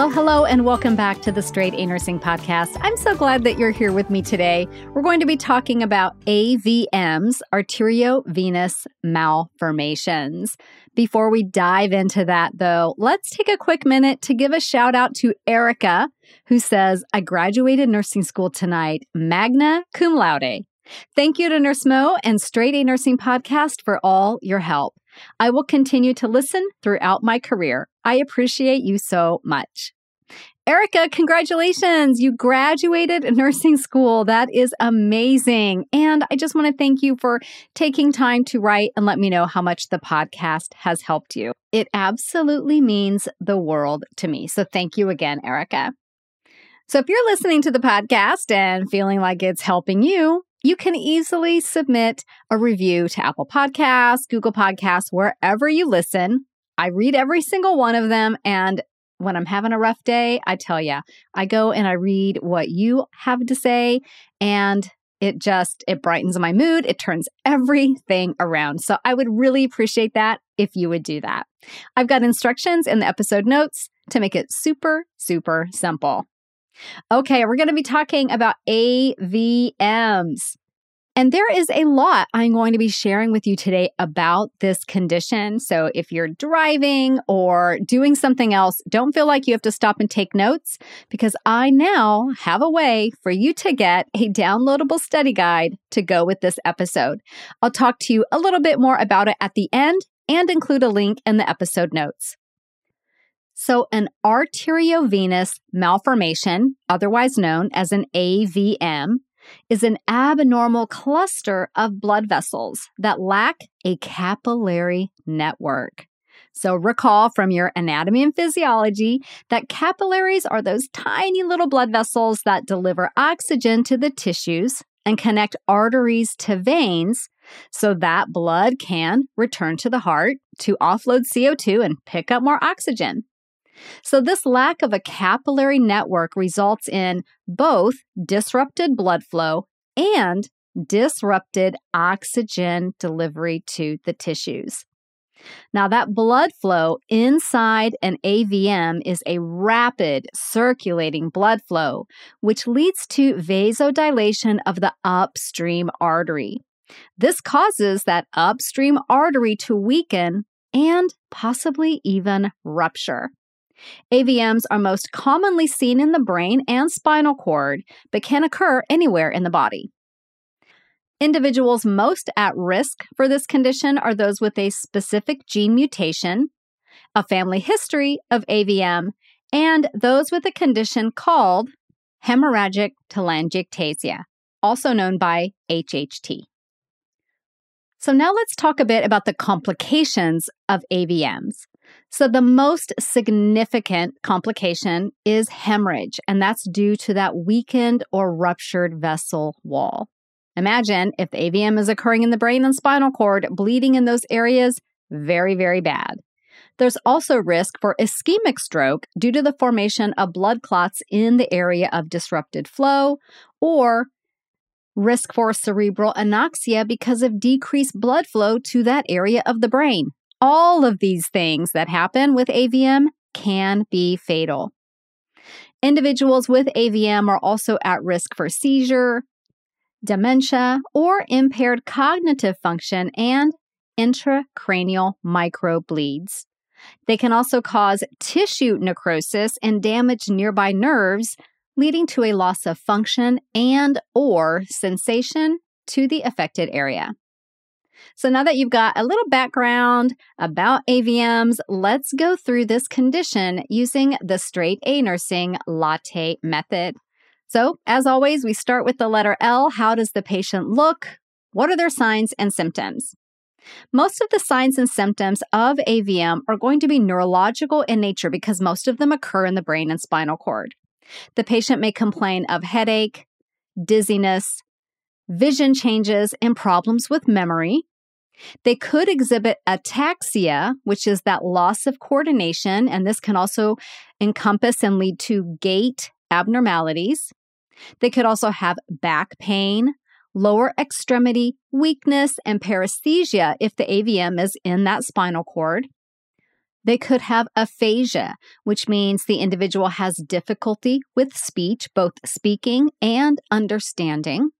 Well, hello and welcome back to the Straight A Nursing Podcast. I'm so glad that you're here with me today. We're going to be talking about AVMs, arteriovenous malformations. Before we dive into that, though, let's take a quick minute to give a shout out to Erica, who says, I graduated nursing school tonight, magna cum laude. Thank you to Nurse Mo and Straight A Nursing Podcast for all your help. I will continue to listen throughout my career. I appreciate you so much. Erica, congratulations. You graduated nursing school. That is amazing. And I just want to thank you for taking time to write and let me know how much the podcast has helped you. It absolutely means the world to me. So thank you again, Erica. So if you're listening to the podcast and feeling like it's helping you, you can easily submit a review to Apple Podcasts, Google Podcasts, wherever you listen. I read every single one of them. And when I'm having a rough day, I tell you, I go and I read what you have to say. And it just it brightens my mood it turns everything around so i would really appreciate that if you would do that i've got instructions in the episode notes to make it super super simple Okay, we're going to be talking about AVMs. And there is a lot I'm going to be sharing with you today about this condition. So if you're driving or doing something else, don't feel like you have to stop and take notes because I now have a way for you to get a downloadable study guide to go with this episode. I'll talk to you a little bit more about it at the end and include a link in the episode notes. So, an arteriovenous malformation, otherwise known as an AVM, is an abnormal cluster of blood vessels that lack a capillary network. So, recall from your anatomy and physiology that capillaries are those tiny little blood vessels that deliver oxygen to the tissues and connect arteries to veins so that blood can return to the heart to offload CO2 and pick up more oxygen. So, this lack of a capillary network results in both disrupted blood flow and disrupted oxygen delivery to the tissues. Now, that blood flow inside an AVM is a rapid circulating blood flow, which leads to vasodilation of the upstream artery. This causes that upstream artery to weaken and possibly even rupture. AVMs are most commonly seen in the brain and spinal cord, but can occur anywhere in the body. Individuals most at risk for this condition are those with a specific gene mutation, a family history of AVM, and those with a condition called hemorrhagic telangiectasia, also known by HHT. So, now let's talk a bit about the complications of AVMs. So, the most significant complication is hemorrhage, and that's due to that weakened or ruptured vessel wall. Imagine if the AVM is occurring in the brain and spinal cord, bleeding in those areas, very, very bad. There's also risk for ischemic stroke due to the formation of blood clots in the area of disrupted flow, or risk for cerebral anoxia because of decreased blood flow to that area of the brain. All of these things that happen with AVM can be fatal. Individuals with AVM are also at risk for seizure, dementia, or impaired cognitive function and intracranial microbleeds. They can also cause tissue necrosis and damage nearby nerves, leading to a loss of function and or sensation to the affected area. So now that you've got a little background about AVMs, let's go through this condition using the straight A nursing latte method. So, as always, we start with the letter L. How does the patient look? What are their signs and symptoms? Most of the signs and symptoms of AVM are going to be neurological in nature because most of them occur in the brain and spinal cord. The patient may complain of headache, dizziness, vision changes, and problems with memory. They could exhibit ataxia, which is that loss of coordination, and this can also encompass and lead to gait abnormalities. They could also have back pain, lower extremity weakness, and paresthesia if the AVM is in that spinal cord. They could have aphasia, which means the individual has difficulty with speech, both speaking and understanding.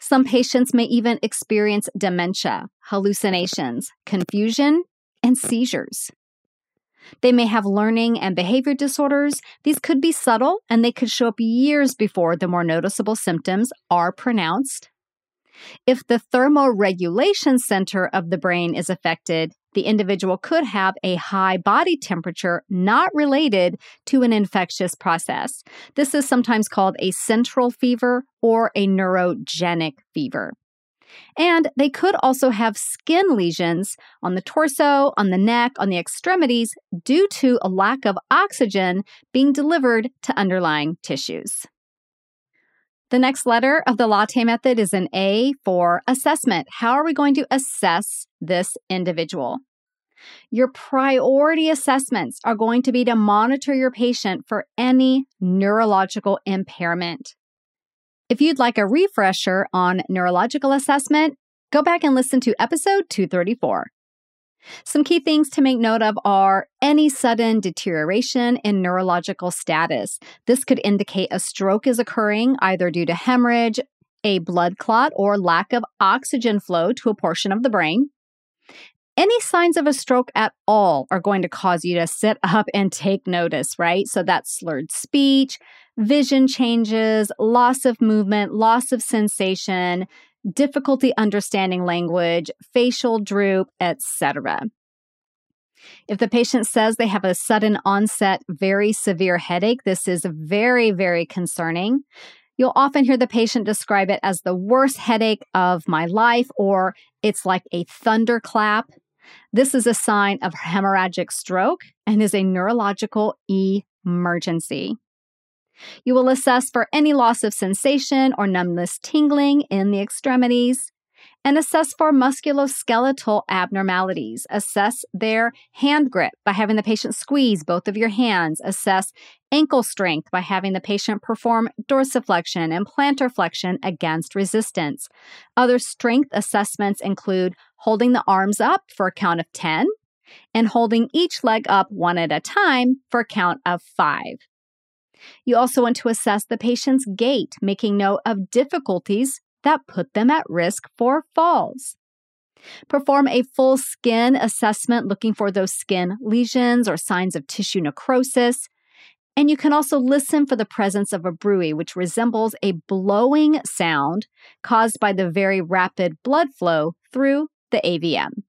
Some patients may even experience dementia, hallucinations, confusion, and seizures. They may have learning and behavior disorders. These could be subtle and they could show up years before the more noticeable symptoms are pronounced. If the thermoregulation center of the brain is affected, the individual could have a high body temperature not related to an infectious process. This is sometimes called a central fever or a neurogenic fever. And they could also have skin lesions on the torso, on the neck, on the extremities due to a lack of oxygen being delivered to underlying tissues. The next letter of the latte method is an A for assessment. How are we going to assess this individual? Your priority assessments are going to be to monitor your patient for any neurological impairment. If you'd like a refresher on neurological assessment, go back and listen to episode 234. Some key things to make note of are any sudden deterioration in neurological status. This could indicate a stroke is occurring either due to hemorrhage, a blood clot, or lack of oxygen flow to a portion of the brain. Any signs of a stroke at all are going to cause you to sit up and take notice, right? So that's slurred speech, vision changes, loss of movement, loss of sensation, difficulty understanding language, facial droop, etc. If the patient says they have a sudden onset, very severe headache, this is very, very concerning. You'll often hear the patient describe it as the worst headache of my life, or it's like a thunderclap. This is a sign of hemorrhagic stroke and is a neurological emergency. You will assess for any loss of sensation or numbness tingling in the extremities and assess for musculoskeletal abnormalities. Assess their hand grip by having the patient squeeze both of your hands. Assess ankle strength by having the patient perform dorsiflexion and plantar flexion against resistance. Other strength assessments include holding the arms up for a count of 10 and holding each leg up one at a time for a count of five. You also want to assess the patient's gait, making note of difficulties that put them at risk for falls. Perform a full skin assessment looking for those skin lesions or signs of tissue necrosis. And you can also listen for the presence of a bruit, which resembles a blowing sound caused by the very rapid blood flow through the AVM.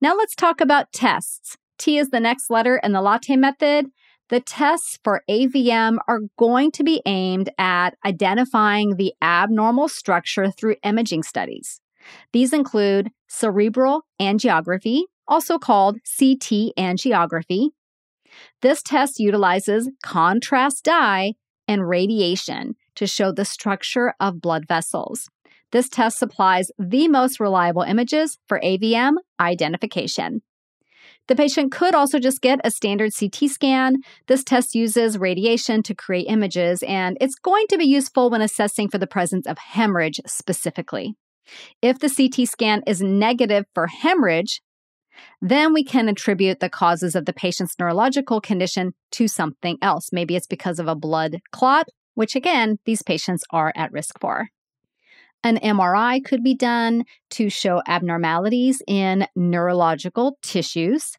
Now let's talk about tests. T is the next letter in the latte method, the tests for AVM are going to be aimed at identifying the abnormal structure through imaging studies. These include cerebral angiography, also called CT angiography. This test utilizes contrast dye and radiation to show the structure of blood vessels. This test supplies the most reliable images for AVM identification. The patient could also just get a standard CT scan. This test uses radiation to create images, and it's going to be useful when assessing for the presence of hemorrhage specifically. If the CT scan is negative for hemorrhage, then we can attribute the causes of the patient's neurological condition to something else. Maybe it's because of a blood clot, which again, these patients are at risk for. An MRI could be done to show abnormalities in neurological tissues.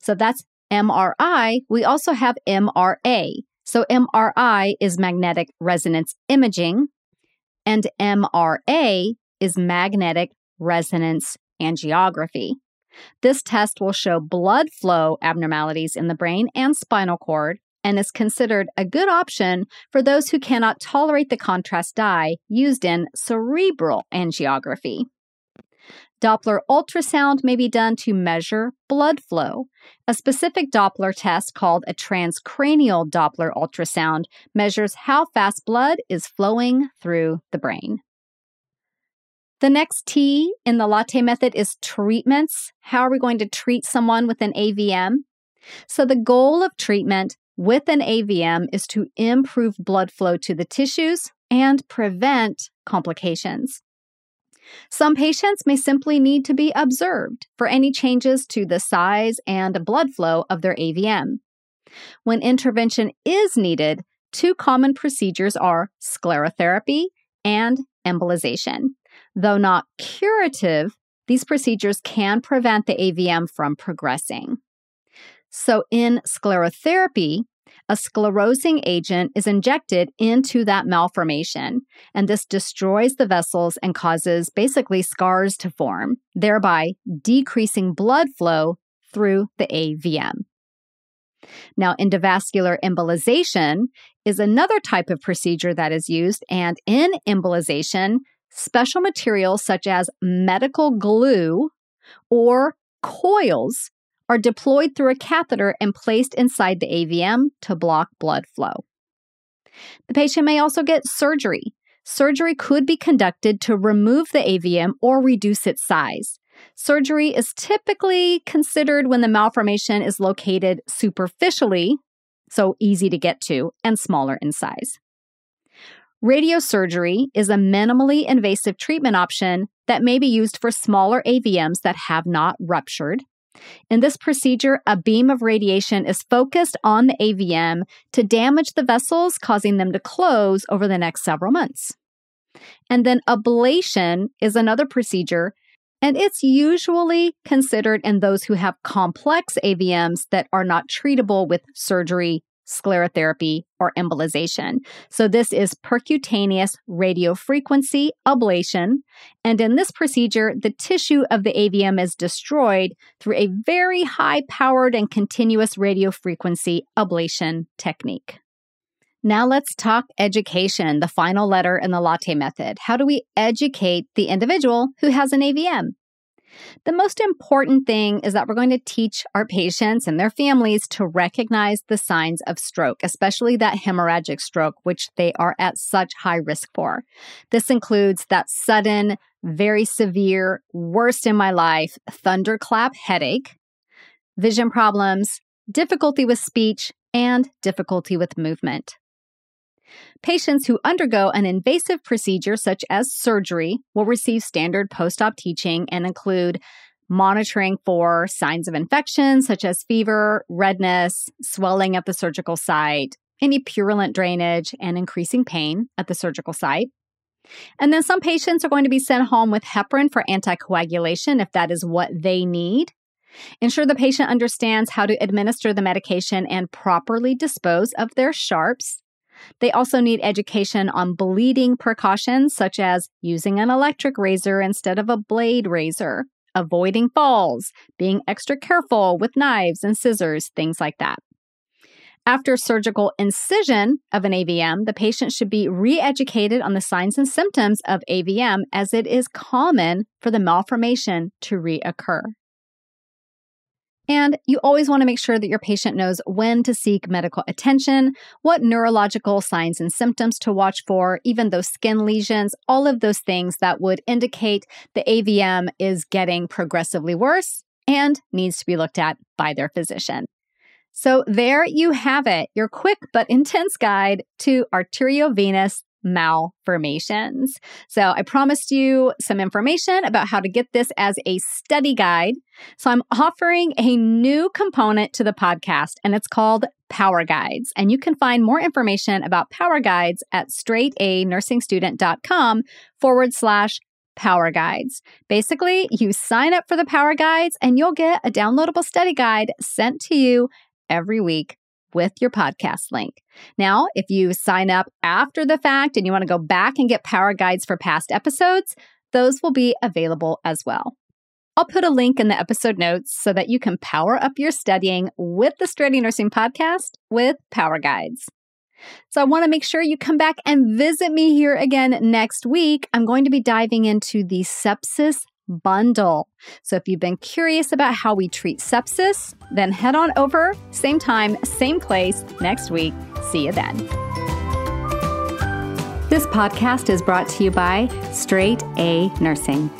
So that's MRI. We also have MRA. So MRI is magnetic resonance imaging, and MRA is magnetic resonance angiography. This test will show blood flow abnormalities in the brain and spinal cord and is considered a good option for those who cannot tolerate the contrast dye used in cerebral angiography. Doppler ultrasound may be done to measure blood flow. A specific Doppler test called a transcranial Doppler ultrasound measures how fast blood is flowing through the brain. The next T in the latte method is treatments. How are we going to treat someone with an AVM? So, the goal of treatment with an AVM is to improve blood flow to the tissues and prevent complications. Some patients may simply need to be observed for any changes to the size and blood flow of their AVM. When intervention is needed, two common procedures are sclerotherapy and embolization. Though not curative, these procedures can prevent the AVM from progressing. So, in sclerotherapy, a sclerosing agent is injected into that malformation, and this destroys the vessels and causes basically scars to form, thereby decreasing blood flow through the AVM. Now, endovascular embolization is another type of procedure that is used, and in embolization, special materials such as medical glue or coils are deployed through a catheter and placed inside the AVM to block blood flow. The patient may also get surgery. Surgery could be conducted to remove the AVM or reduce its size. Surgery is typically considered when the malformation is located superficially, so easy to get to, and smaller in size. Radiosurgery is a minimally invasive treatment option that may be used for smaller AVMs that have not ruptured. In this procedure, a beam of radiation is focused on the AVM to damage the vessels, causing them to close over the next several months. And then ablation is another procedure, and it's usually considered in those who have complex AVMs that are not treatable with surgery sclerotherapy, or embolization. So, this is percutaneous radiofrequency ablation. And in this procedure, the tissue of the AVM is destroyed through a very high powered and continuous radiofrequency ablation technique. Now let's talk education, the final letter in the latte method. How do we educate the individual who has an AVM? The most important thing is that we're going to teach our patients and their families to recognize the signs of stroke, especially that hemorrhagic stroke, which they are at such high risk for. This includes that sudden, very severe, worst in my life thunderclap headache, vision problems, difficulty with speech, and difficulty with movement. Patients who undergo an invasive procedure such as surgery will receive standard post op teaching and include monitoring for signs of infection such as fever, redness, swelling at the surgical site, any purulent drainage, and increasing pain at the surgical site. And then some patients are going to be sent home with heparin for anticoagulation if that is what they need. Ensure the patient understands how to administer the medication and properly dispose of their sharps. They also need education on bleeding precautions, such as using an electric razor instead of a blade razor, avoiding falls, being extra careful with knives and scissors, things like that. After surgical incision of an AVM, the patient should be re educated on the signs and symptoms of AVM as it is common for the malformation to reoccur. And you always want to make sure that your patient knows when to seek medical attention, what neurological signs and symptoms to watch for, even those skin lesions, all of those things that would indicate the AVM is getting progressively worse and needs to be looked at by their physician. So there you have it, your quick but intense guide to arteriovenous malformations. So I promised you some information about how to get this as a study guide. So I'm offering a new component to the podcast and it's called Power Guides. And you can find more information about Power Guides at straightanursingstudent.com forward slash Power Guides. Basically, you sign up for the Power Guides and you'll get a downloadable study guide sent to you every week with your podcast link. Now, if you sign up after the fact and you want to go back and get power guides for past episodes, those will be available as well. I'll put a link in the episode notes so that you can power up your studying with the Straight Nursing podcast with Power Guides. So I want to make sure you come back and visit me here again next week. I'm going to be diving into the sepsis bundle. So if you've been curious about how we treat sepsis, then head on over, same time, same place next week. See you then. This podcast is brought to you by Straight A Nursing.